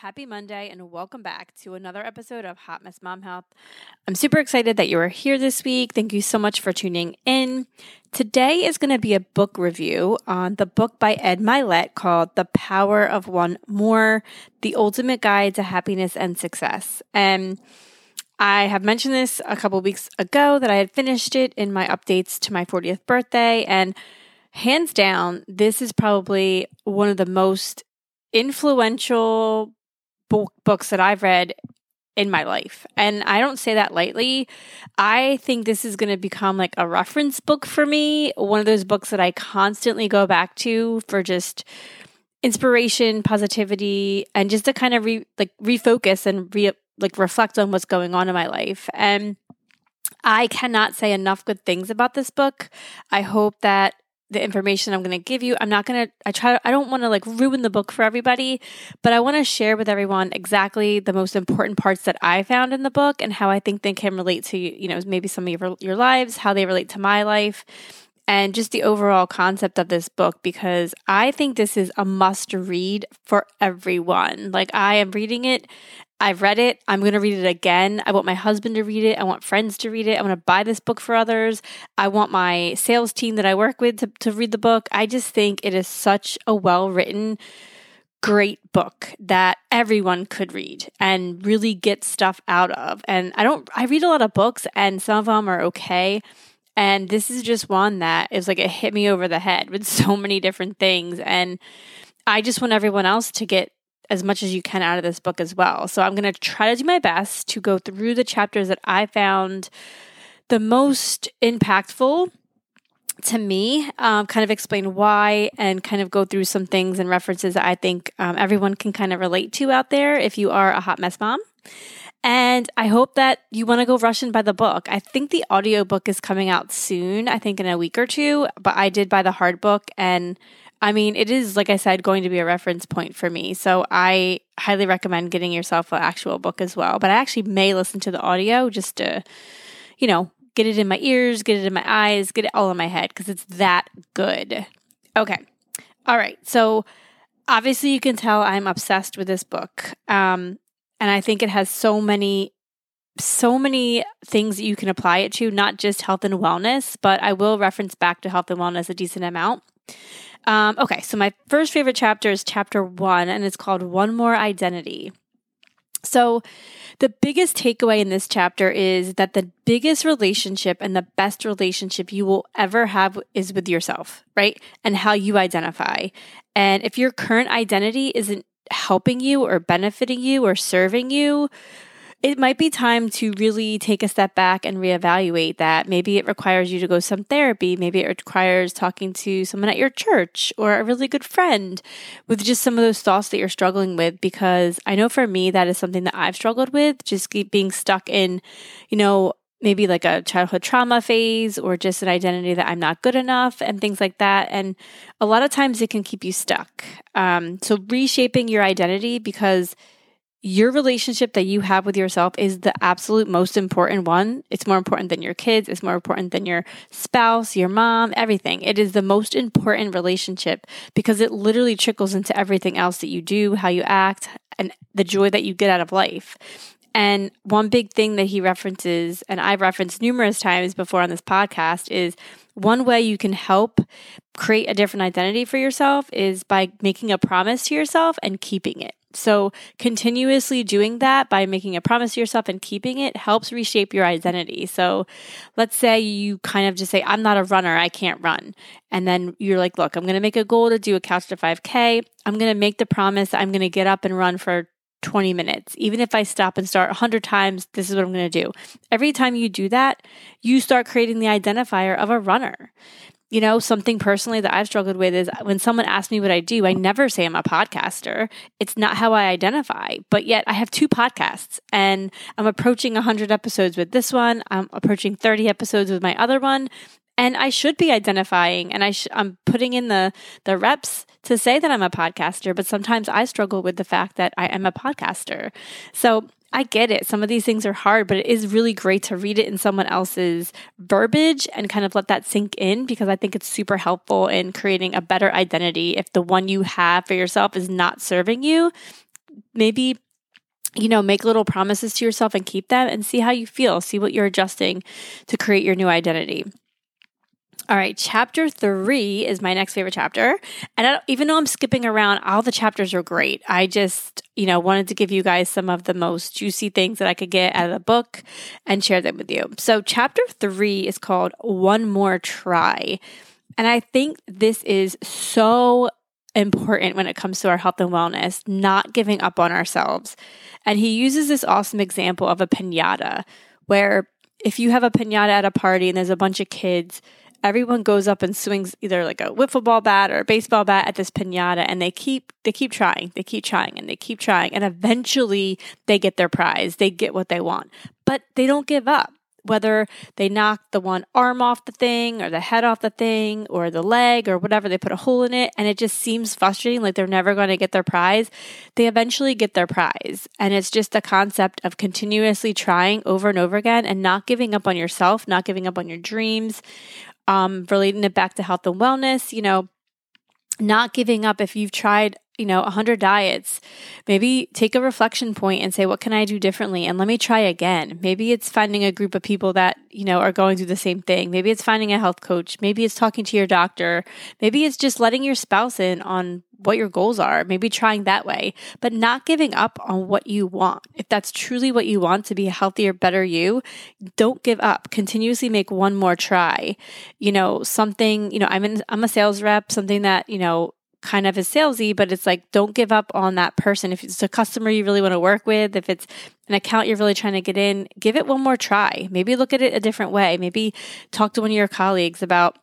Happy Monday, and welcome back to another episode of Hot Mess Mom Health. I'm super excited that you are here this week. Thank you so much for tuning in. Today is going to be a book review on the book by Ed Mylett called The Power of One More The Ultimate Guide to Happiness and Success. And I have mentioned this a couple weeks ago that I had finished it in my updates to my 40th birthday. And hands down, this is probably one of the most influential book, books that I've read in my life. And I don't say that lightly. I think this is going to become like a reference book for me, one of those books that I constantly go back to for just inspiration, positivity, and just to kind of re, like refocus and re, like reflect on what's going on in my life. And I cannot say enough good things about this book. I hope that the information I'm going to give you. I'm not going to, I try, I don't want to like ruin the book for everybody, but I want to share with everyone exactly the most important parts that I found in the book and how I think they can relate to, you know, maybe some of your, your lives, how they relate to my life, and just the overall concept of this book because I think this is a must read for everyone. Like, I am reading it I've read it. I'm going to read it again. I want my husband to read it. I want friends to read it. I want to buy this book for others. I want my sales team that I work with to, to read the book. I just think it is such a well written, great book that everyone could read and really get stuff out of. And I don't, I read a lot of books and some of them are okay. And this is just one that is like it hit me over the head with so many different things. And I just want everyone else to get as much as you can out of this book as well. So I'm going to try to do my best to go through the chapters that I found the most impactful to me, um, kind of explain why, and kind of go through some things and references that I think um, everyone can kind of relate to out there if you are a hot mess mom. And I hope that you want to go rush and buy the book. I think the audiobook is coming out soon, I think in a week or two, but I did buy the hard book and I mean, it is, like I said, going to be a reference point for me. So I highly recommend getting yourself an actual book as well. But I actually may listen to the audio just to, you know, get it in my ears, get it in my eyes, get it all in my head because it's that good. Okay. All right. So obviously, you can tell I'm obsessed with this book. Um, and I think it has so many so many things that you can apply it to, not just health and wellness, but I will reference back to health and wellness a decent amount. Um, okay, so my first favorite chapter is chapter one, and it's called One More Identity. So, the biggest takeaway in this chapter is that the biggest relationship and the best relationship you will ever have is with yourself, right? And how you identify. And if your current identity isn't helping you or benefiting you or serving you, it might be time to really take a step back and reevaluate that. Maybe it requires you to go some therapy. Maybe it requires talking to someone at your church or a really good friend with just some of those thoughts that you're struggling with. Because I know for me, that is something that I've struggled with, just keep being stuck in, you know, maybe like a childhood trauma phase or just an identity that I'm not good enough and things like that. And a lot of times it can keep you stuck. Um, so reshaping your identity because your relationship that you have with yourself is the absolute most important one. It's more important than your kids, it's more important than your spouse, your mom, everything. It is the most important relationship because it literally trickles into everything else that you do, how you act, and the joy that you get out of life. And one big thing that he references, and I've referenced numerous times before on this podcast, is one way you can help create a different identity for yourself is by making a promise to yourself and keeping it. So, continuously doing that by making a promise to yourself and keeping it helps reshape your identity. So, let's say you kind of just say, I'm not a runner, I can't run. And then you're like, look, I'm going to make a goal to do a couch to 5K. I'm going to make the promise I'm going to get up and run for 20 minutes. Even if I stop and start 100 times, this is what I'm going to do. Every time you do that, you start creating the identifier of a runner. You know, something personally that I've struggled with is when someone asks me what I do, I never say I'm a podcaster. It's not how I identify. But yet I have two podcasts and I'm approaching 100 episodes with this one. I'm approaching 30 episodes with my other one. And I should be identifying and I sh- I'm putting in the the reps to say that I'm a podcaster, but sometimes I struggle with the fact that I am a podcaster. So I get it. Some of these things are hard, but it is really great to read it in someone else's verbiage and kind of let that sink in because I think it's super helpful in creating a better identity. If the one you have for yourself is not serving you, maybe you know, make little promises to yourself and keep them and see how you feel. See what you're adjusting to create your new identity. All right, chapter three is my next favorite chapter. And even though I'm skipping around, all the chapters are great. I just, you know, wanted to give you guys some of the most juicy things that I could get out of the book and share them with you. So, chapter three is called One More Try. And I think this is so important when it comes to our health and wellness, not giving up on ourselves. And he uses this awesome example of a pinata where if you have a pinata at a party and there's a bunch of kids, everyone goes up and swings either like a wiffle ball bat or a baseball bat at this pinata and they keep they keep trying they keep trying and they keep trying and eventually they get their prize. They get what they want. But they don't give up. Whether they knock the one arm off the thing or the head off the thing or the leg or whatever they put a hole in it and it just seems frustrating like they're never going to get their prize they eventually get their prize. And it's just the concept of continuously trying over and over again and not giving up on yourself not giving up on your dreams um, relating it back to health and wellness, you know, not giving up. If you've tried you know 100 diets maybe take a reflection point and say what can i do differently? And let me try again. Maybe it's finding a group of people that you know are going through the same thing. Maybe it's finding a health coach. Maybe it's talking to your doctor. Maybe it's just letting your spouse in on what your goals are maybe trying that way but not giving up on what you want if that's truly what you want to be a healthier better you don't give up continuously make one more try you know something you know i'm in i'm a sales rep something that you know kind of is salesy, but it's like don't give up on that person. If it's a customer you really want to work with, if it's an account you're really trying to get in, give it one more try. Maybe look at it a different way. Maybe talk to one of your colleagues about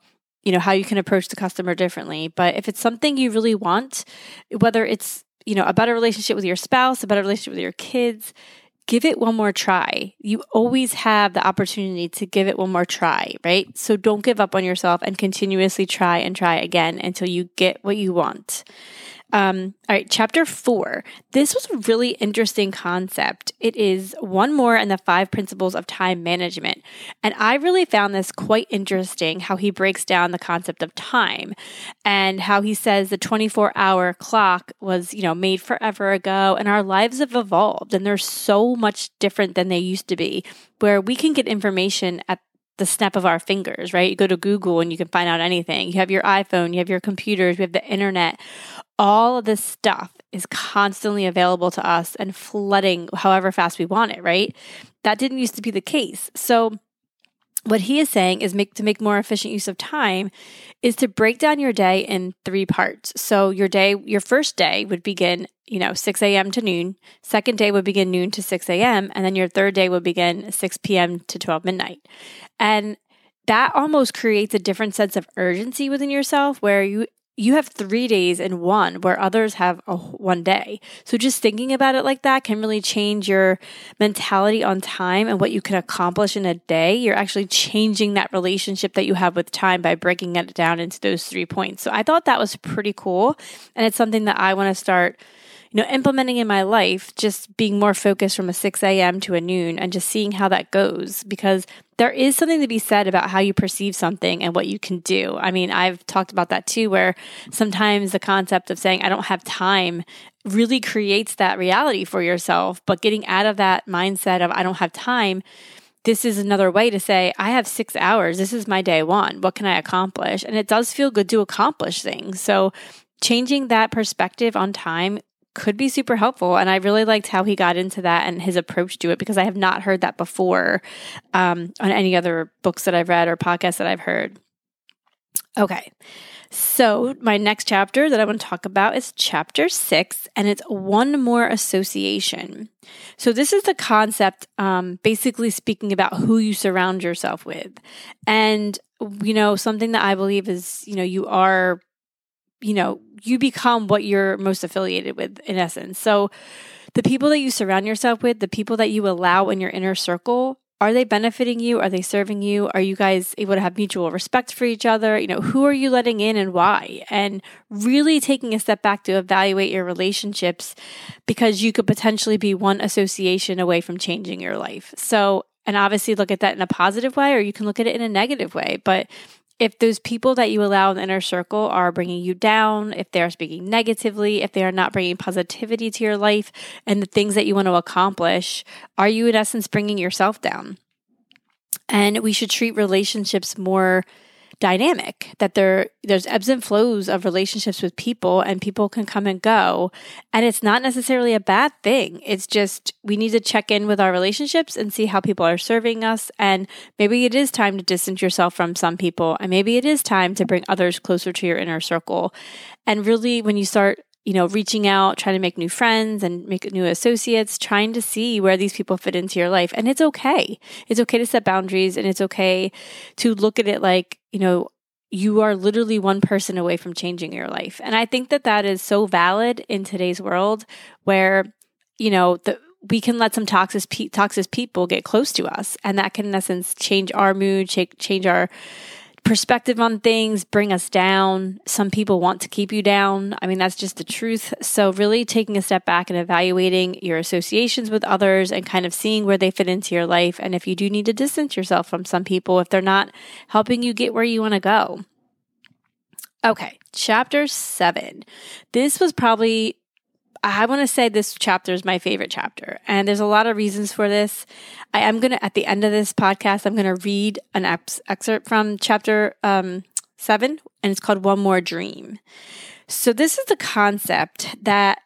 you know how you can approach the customer differently. But if it's something you really want, whether it's you know a better relationship with your spouse, a better relationship with your kids, give it one more try. You always have the opportunity to give it one more try, right? So don't give up on yourself and continuously try and try again until you get what you want. Um, all right, chapter four. This was a really interesting concept. It is one more in the five principles of time management. And I really found this quite interesting how he breaks down the concept of time and how he says the 24 hour clock was, you know, made forever ago and our lives have evolved and they're so much different than they used to be, where we can get information at the snap of our fingers, right? You go to Google and you can find out anything. You have your iPhone, you have your computers, we have the internet. All of this stuff is constantly available to us and flooding however fast we want it, right? That didn't used to be the case. So what he is saying is make to make more efficient use of time is to break down your day in three parts. So your day, your first day would begin, you know, 6 a.m. to noon. Second day would begin noon to 6 a.m. And then your third day would begin 6 p.m. to 12 midnight. And that almost creates a different sense of urgency within yourself where you you have three days in one where others have a one day. So just thinking about it like that can really change your mentality on time and what you can accomplish in a day. You're actually changing that relationship that you have with time by breaking it down into those three points. So I thought that was pretty cool. And it's something that I want to start you know, implementing in my life, just being more focused from a 6 a.m. to a noon and just seeing how that goes because there is something to be said about how you perceive something and what you can do. I mean, I've talked about that too, where sometimes the concept of saying, I don't have time really creates that reality for yourself. But getting out of that mindset of, I don't have time, this is another way to say, I have six hours. This is my day one. What can I accomplish? And it does feel good to accomplish things. So, changing that perspective on time could be super helpful. And I really liked how he got into that and his approach to it because I have not heard that before um, on any other books that I've read or podcasts that I've heard. Okay. So, my next chapter that I want to talk about is chapter six, and it's one more association. So, this is the concept, um, basically speaking about who you surround yourself with. And, you know, something that I believe is, you know, you are, you know, you become what you're most affiliated with in essence. So, the people that you surround yourself with, the people that you allow in your inner circle, are they benefiting you? Are they serving you? Are you guys able to have mutual respect for each other? You know, who are you letting in and why? And really taking a step back to evaluate your relationships because you could potentially be one association away from changing your life. So, and obviously look at that in a positive way or you can look at it in a negative way, but if those people that you allow in the inner circle are bringing you down, if they're speaking negatively, if they are not bringing positivity to your life and the things that you want to accomplish, are you in essence bringing yourself down? And we should treat relationships more dynamic that there there's ebbs and flows of relationships with people and people can come and go. And it's not necessarily a bad thing. It's just we need to check in with our relationships and see how people are serving us. And maybe it is time to distance yourself from some people. And maybe it is time to bring others closer to your inner circle. And really when you start you know, reaching out, trying to make new friends and make new associates, trying to see where these people fit into your life. And it's okay. It's okay to set boundaries and it's okay to look at it like, you know, you are literally one person away from changing your life. And I think that that is so valid in today's world where, you know, the, we can let some toxic, toxic people get close to us and that can in essence change our mood, change our perspective on things bring us down. Some people want to keep you down. I mean, that's just the truth. So, really taking a step back and evaluating your associations with others and kind of seeing where they fit into your life. And if you do need to distance yourself from some people, if they're not helping you get where you want to go. Okay, chapter seven. This was probably I want to say this chapter is my favorite chapter, and there's a lot of reasons for this. I am going to, at the end of this podcast, I'm going to read an ex- excerpt from chapter um, seven, and it's called One More Dream. So, this is the concept that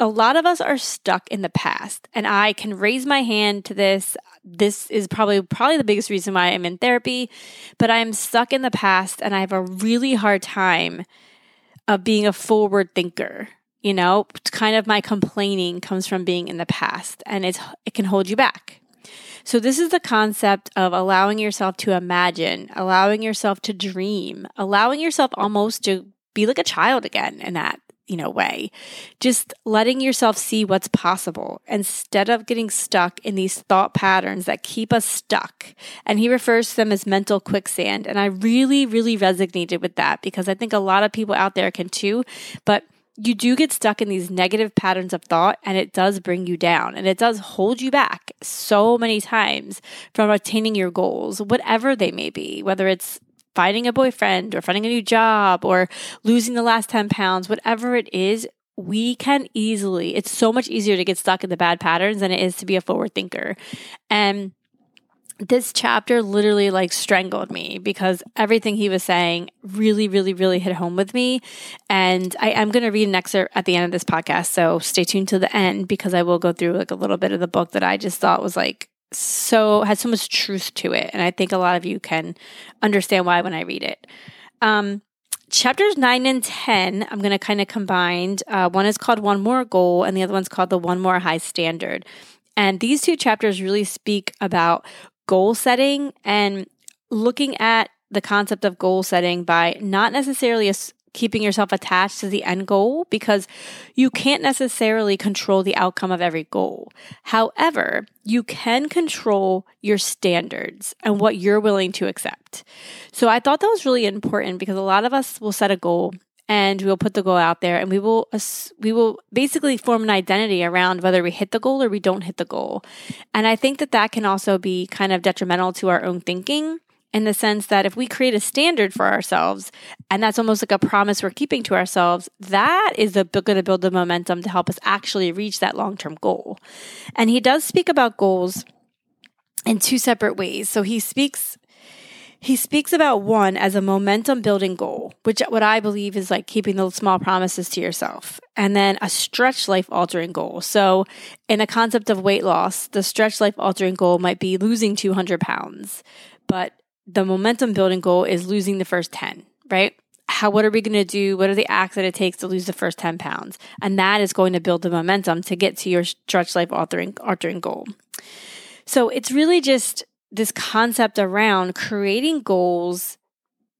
a lot of us are stuck in the past, and I can raise my hand to this. This is probably probably the biggest reason why I'm in therapy, but I'm stuck in the past, and I have a really hard time of being a forward thinker you know, kind of my complaining comes from being in the past and it's, it can hold you back. So, this is the concept of allowing yourself to imagine, allowing yourself to dream, allowing yourself almost to be like a child again in that, you know, way. Just letting yourself see what's possible instead of getting stuck in these thought patterns that keep us stuck. And he refers to them as mental quicksand. And I really, really resonated with that because I think a lot of people out there can too. But you do get stuck in these negative patterns of thought and it does bring you down and it does hold you back so many times from attaining your goals, whatever they may be, whether it's finding a boyfriend or finding a new job or losing the last 10 pounds, whatever it is, we can easily, it's so much easier to get stuck in the bad patterns than it is to be a forward thinker. And this chapter literally like strangled me because everything he was saying really, really, really hit home with me. And I am going to read an excerpt at the end of this podcast. So stay tuned to the end because I will go through like a little bit of the book that I just thought was like so, had so much truth to it. And I think a lot of you can understand why when I read it. Um, chapters 9 and 10 i'm going to kind of combine uh, one is called one more goal and the other one's called the one more high standard and these two chapters really speak about goal setting and looking at the concept of goal setting by not necessarily keeping yourself attached to the end goal because you can't necessarily control the outcome of every goal. However, you can control your standards and what you're willing to accept. So I thought that was really important because a lot of us will set a goal and we'll put the goal out there and we will we will basically form an identity around whether we hit the goal or we don't hit the goal and i think that that can also be kind of detrimental to our own thinking in the sense that if we create a standard for ourselves and that's almost like a promise we're keeping to ourselves, that is going to build the momentum to help us actually reach that long term goal. And he does speak about goals in two separate ways. So he speaks he speaks about one as a momentum building goal, which what I believe is like keeping those small promises to yourself, and then a stretch life altering goal. So, in a concept of weight loss, the stretch life altering goal might be losing 200 pounds, but the momentum building goal is losing the first 10, right? How, what are we going to do? What are the acts that it takes to lose the first 10 pounds? And that is going to build the momentum to get to your stretch life altering, altering goal. So it's really just this concept around creating goals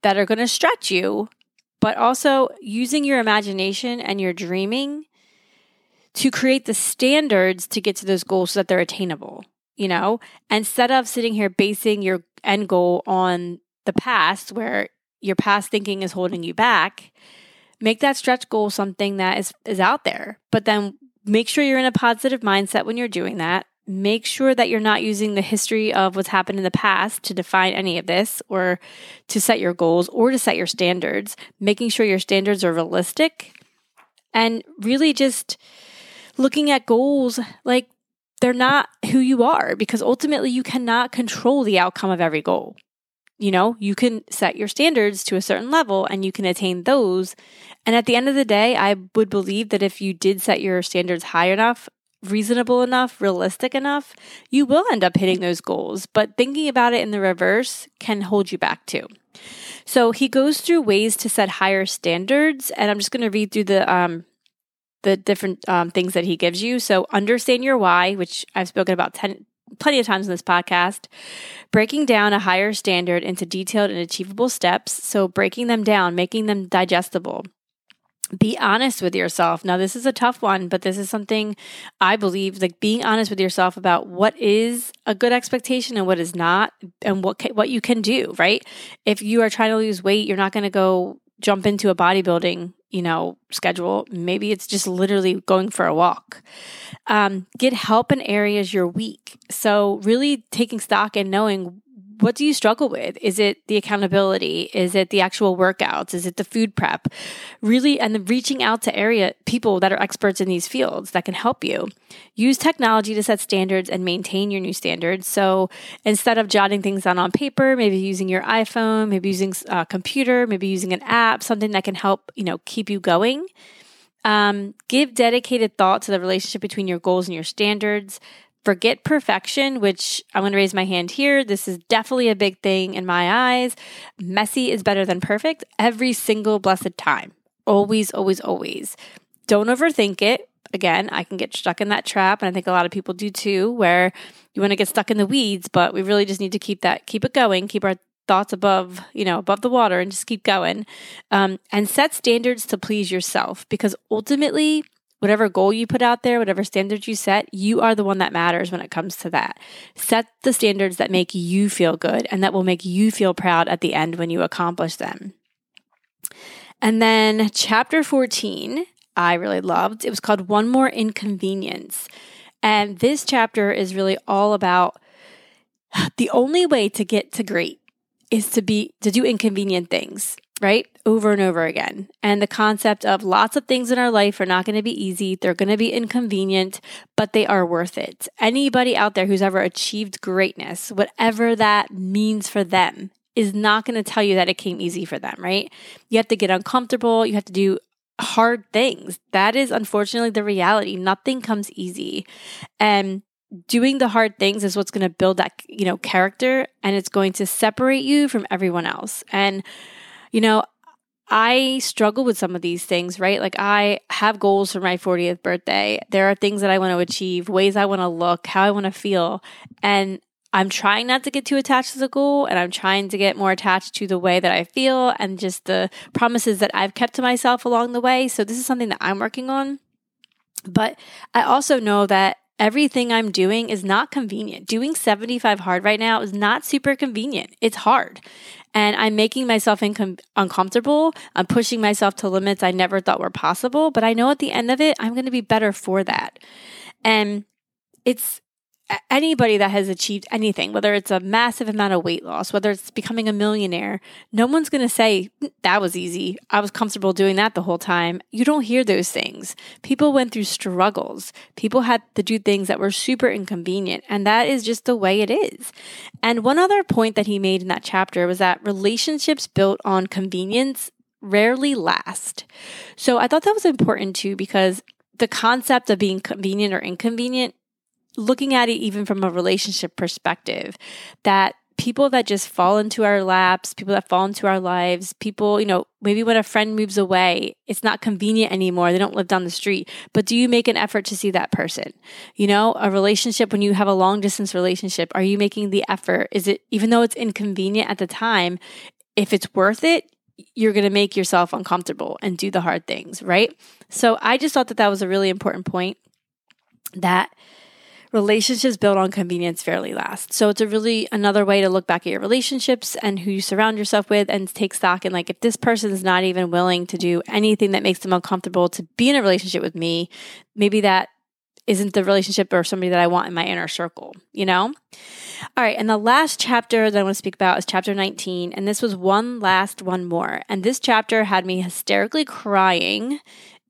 that are going to stretch you, but also using your imagination and your dreaming to create the standards to get to those goals so that they're attainable, you know, instead of sitting here basing your end goal on the past where your past thinking is holding you back, make that stretch goal something that is, is out there. But then make sure you're in a positive mindset when you're doing that. Make sure that you're not using the history of what's happened in the past to define any of this or to set your goals or to set your standards. Making sure your standards are realistic and really just looking at goals like they're not who you are because ultimately you cannot control the outcome of every goal. You know, you can set your standards to a certain level and you can attain those. And at the end of the day, I would believe that if you did set your standards high enough, reasonable enough, realistic enough, you will end up hitting those goals. But thinking about it in the reverse can hold you back too. So he goes through ways to set higher standards, and I'm just going to read through the um, the different um, things that he gives you. So understand your why, which I've spoken about ten, plenty of times in this podcast. Breaking down a higher standard into detailed and achievable steps. So breaking them down, making them digestible be honest with yourself. Now, this is a tough one, but this is something I believe like being honest with yourself about what is a good expectation and what is not, and what what you can do. Right? If you are trying to lose weight, you're not going to go jump into a bodybuilding you know schedule. Maybe it's just literally going for a walk. Um, get help in areas you're weak. So really taking stock and knowing what do you struggle with? Is it the accountability? Is it the actual workouts? Is it the food prep? Really, and reaching out to area people that are experts in these fields that can help you. Use technology to set standards and maintain your new standards. So instead of jotting things down on paper, maybe using your iPhone, maybe using a computer, maybe using an app, something that can help, you know, keep you going. Um, give dedicated thought to the relationship between your goals and your standards forget perfection, which I'm going to raise my hand here. This is definitely a big thing in my eyes. Messy is better than perfect every single blessed time. Always, always, always. Don't overthink it. Again, I can get stuck in that trap, and I think a lot of people do too, where you want to get stuck in the weeds, but we really just need to keep that, keep it going, keep our thoughts above, you know, above the water, and just keep going, um, and set standards to please yourself, because ultimately, whatever goal you put out there, whatever standards you set, you are the one that matters when it comes to that. Set the standards that make you feel good and that will make you feel proud at the end when you accomplish them. And then chapter 14, I really loved. It was called One More Inconvenience. And this chapter is really all about the only way to get to great is to be to do inconvenient things right? Over and over again. And the concept of lots of things in our life are not going to be easy. They're going to be inconvenient, but they are worth it. Anybody out there who's ever achieved greatness, whatever that means for them, is not going to tell you that it came easy for them, right? You have to get uncomfortable. You have to do hard things. That is unfortunately the reality. Nothing comes easy. And doing the hard things is what's going to build that, you know, character and it's going to separate you from everyone else. And you know, I struggle with some of these things, right? Like I have goals for my 40th birthday. There are things that I want to achieve, ways I want to look, how I want to feel. And I'm trying not to get too attached to the goal and I'm trying to get more attached to the way that I feel and just the promises that I've kept to myself along the way. So this is something that I'm working on. But I also know that everything I'm doing is not convenient. Doing 75 hard right now is not super convenient. It's hard and I'm making myself incom- uncomfortable. I'm pushing myself to limits I never thought were possible, but I know at the end of it, I'm going to be better for that. And it's anybody that has achieved anything, whether it's a massive amount of weight loss, whether it's becoming a millionaire, no one's going to say, mm, that was easy. I was comfortable doing that the whole time. You don't hear those things. People went through struggles. People had to do things that were super inconvenient. And that is just the way it is. And one other point that he made in that chapter was that relationships built on convenience rarely last. So I thought that was important too because the concept of being convenient or inconvenient looking at it even from a relationship perspective, that people that just fall into our laps, people that fall into our lives, people, you know, maybe when a friend moves away, it's not convenient anymore. They don't live down the street. But do you make an effort to see that person? You know, a relationship, when you have a long distance relationship, are you making the effort? Is it, even though it's inconvenient at the time, if it's worth it, you're going to make yourself uncomfortable and do the hard things, right? So I just thought that that was a really important point that relationships built on convenience fairly last. So it's a really another way to look back at your relationships and who you surround yourself with and take stock in like if this person is not even willing to do anything that makes them uncomfortable to be in a relationship with me, maybe that isn't the relationship or somebody that I want in my inner circle, you know? All right, and the last chapter that I want to speak about is chapter 19, and this was one last one more. And this chapter had me hysterically crying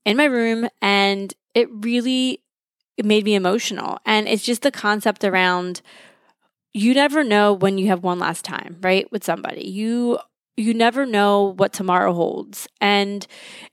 in my room and it really it made me emotional. And it's just the concept around you never know when you have one last time, right? With somebody. You you never know what tomorrow holds. And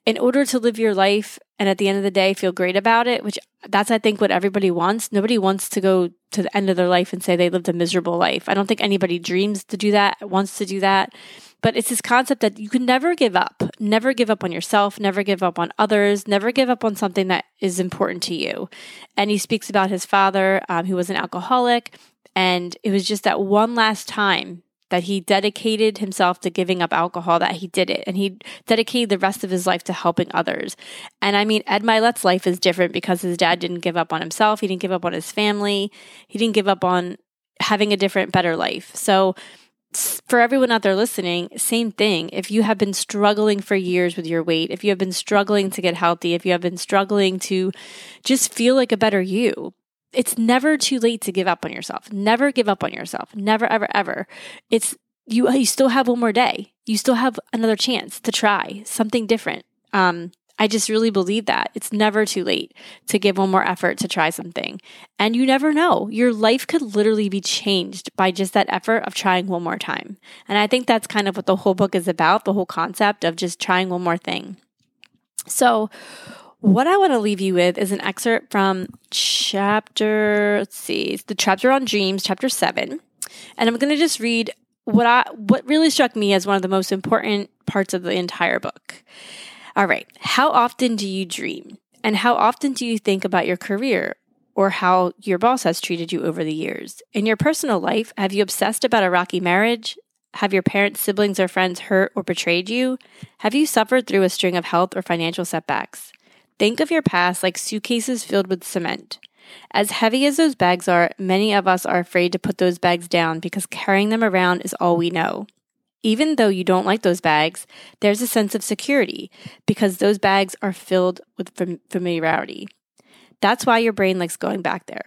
in order to live your life and at the end of the day feel great about it, which that's I think what everybody wants. Nobody wants to go to the end of their life and say they lived a miserable life. I don't think anybody dreams to do that, wants to do that. But it's this concept that you can never give up, never give up on yourself, never give up on others, never give up on something that is important to you. And he speaks about his father, um, who was an alcoholic. And it was just that one last time that he dedicated himself to giving up alcohol that he did it. And he dedicated the rest of his life to helping others. And i mean ed mylett's life is different because his dad didn't give up on himself. He didn't give up on his family. He didn't give up on having a different better life. So for everyone out there listening, same thing. If you have been struggling for years with your weight, if you have been struggling to get healthy, if you have been struggling to just feel like a better you, it's never too late to give up on yourself. Never give up on yourself. Never, ever, ever. It's you. You still have one more day. You still have another chance to try something different. Um, I just really believe that. It's never too late to give one more effort to try something. And you never know. Your life could literally be changed by just that effort of trying one more time. And I think that's kind of what the whole book is about the whole concept of just trying one more thing. So, Mm. what I want to leave you with is an excerpt from chapter, let's see, the chapter on dreams, chapter seven. And I'm going to just read what I what really struck me as one of the most important parts of the entire book. All right. How often do you dream? And how often do you think about your career or how your boss has treated you over the years? In your personal life, have you obsessed about a rocky marriage? Have your parents, siblings, or friends hurt or betrayed you? Have you suffered through a string of health or financial setbacks? Think of your past like suitcases filled with cement. As heavy as those bags are, many of us are afraid to put those bags down because carrying them around is all we know. Even though you don't like those bags, there's a sense of security because those bags are filled with familiarity. That's why your brain likes going back there.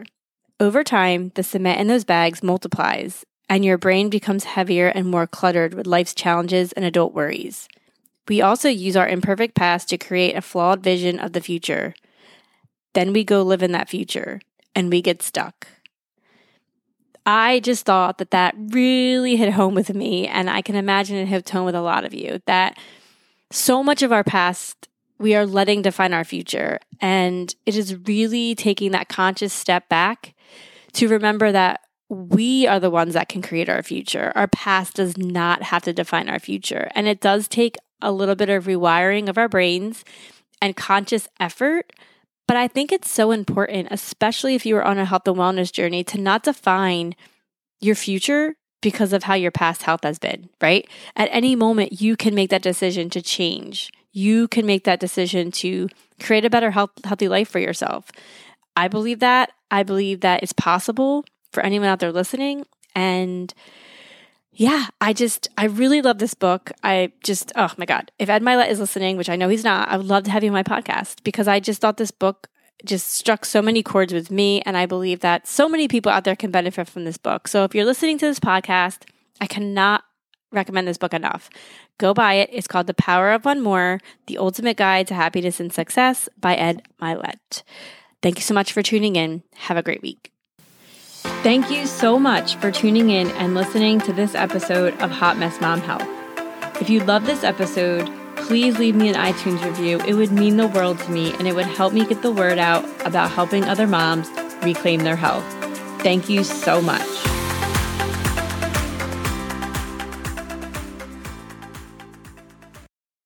Over time, the cement in those bags multiplies, and your brain becomes heavier and more cluttered with life's challenges and adult worries. We also use our imperfect past to create a flawed vision of the future. Then we go live in that future, and we get stuck. I just thought that that really hit home with me. And I can imagine it hit home with a lot of you that so much of our past we are letting define our future. And it is really taking that conscious step back to remember that we are the ones that can create our future. Our past does not have to define our future. And it does take a little bit of rewiring of our brains and conscious effort but I think it's so important, especially if you are on a health and wellness journey, to not define your future because of how your past health has been, right? At any moment, you can make that decision to change. You can make that decision to create a better health, healthy life for yourself. I believe that. I believe that it's possible for anyone out there listening. And yeah, I just, I really love this book. I just, oh my God. If Ed Mylett is listening, which I know he's not, I would love to have you on my podcast because I just thought this book just struck so many chords with me. And I believe that so many people out there can benefit from this book. So if you're listening to this podcast, I cannot recommend this book enough. Go buy it. It's called The Power of One More The Ultimate Guide to Happiness and Success by Ed Mylett. Thank you so much for tuning in. Have a great week. Thank you so much for tuning in and listening to this episode of Hot Mess Mom Health. If you love this episode, please leave me an iTunes review. It would mean the world to me and it would help me get the word out about helping other moms reclaim their health. Thank you so much.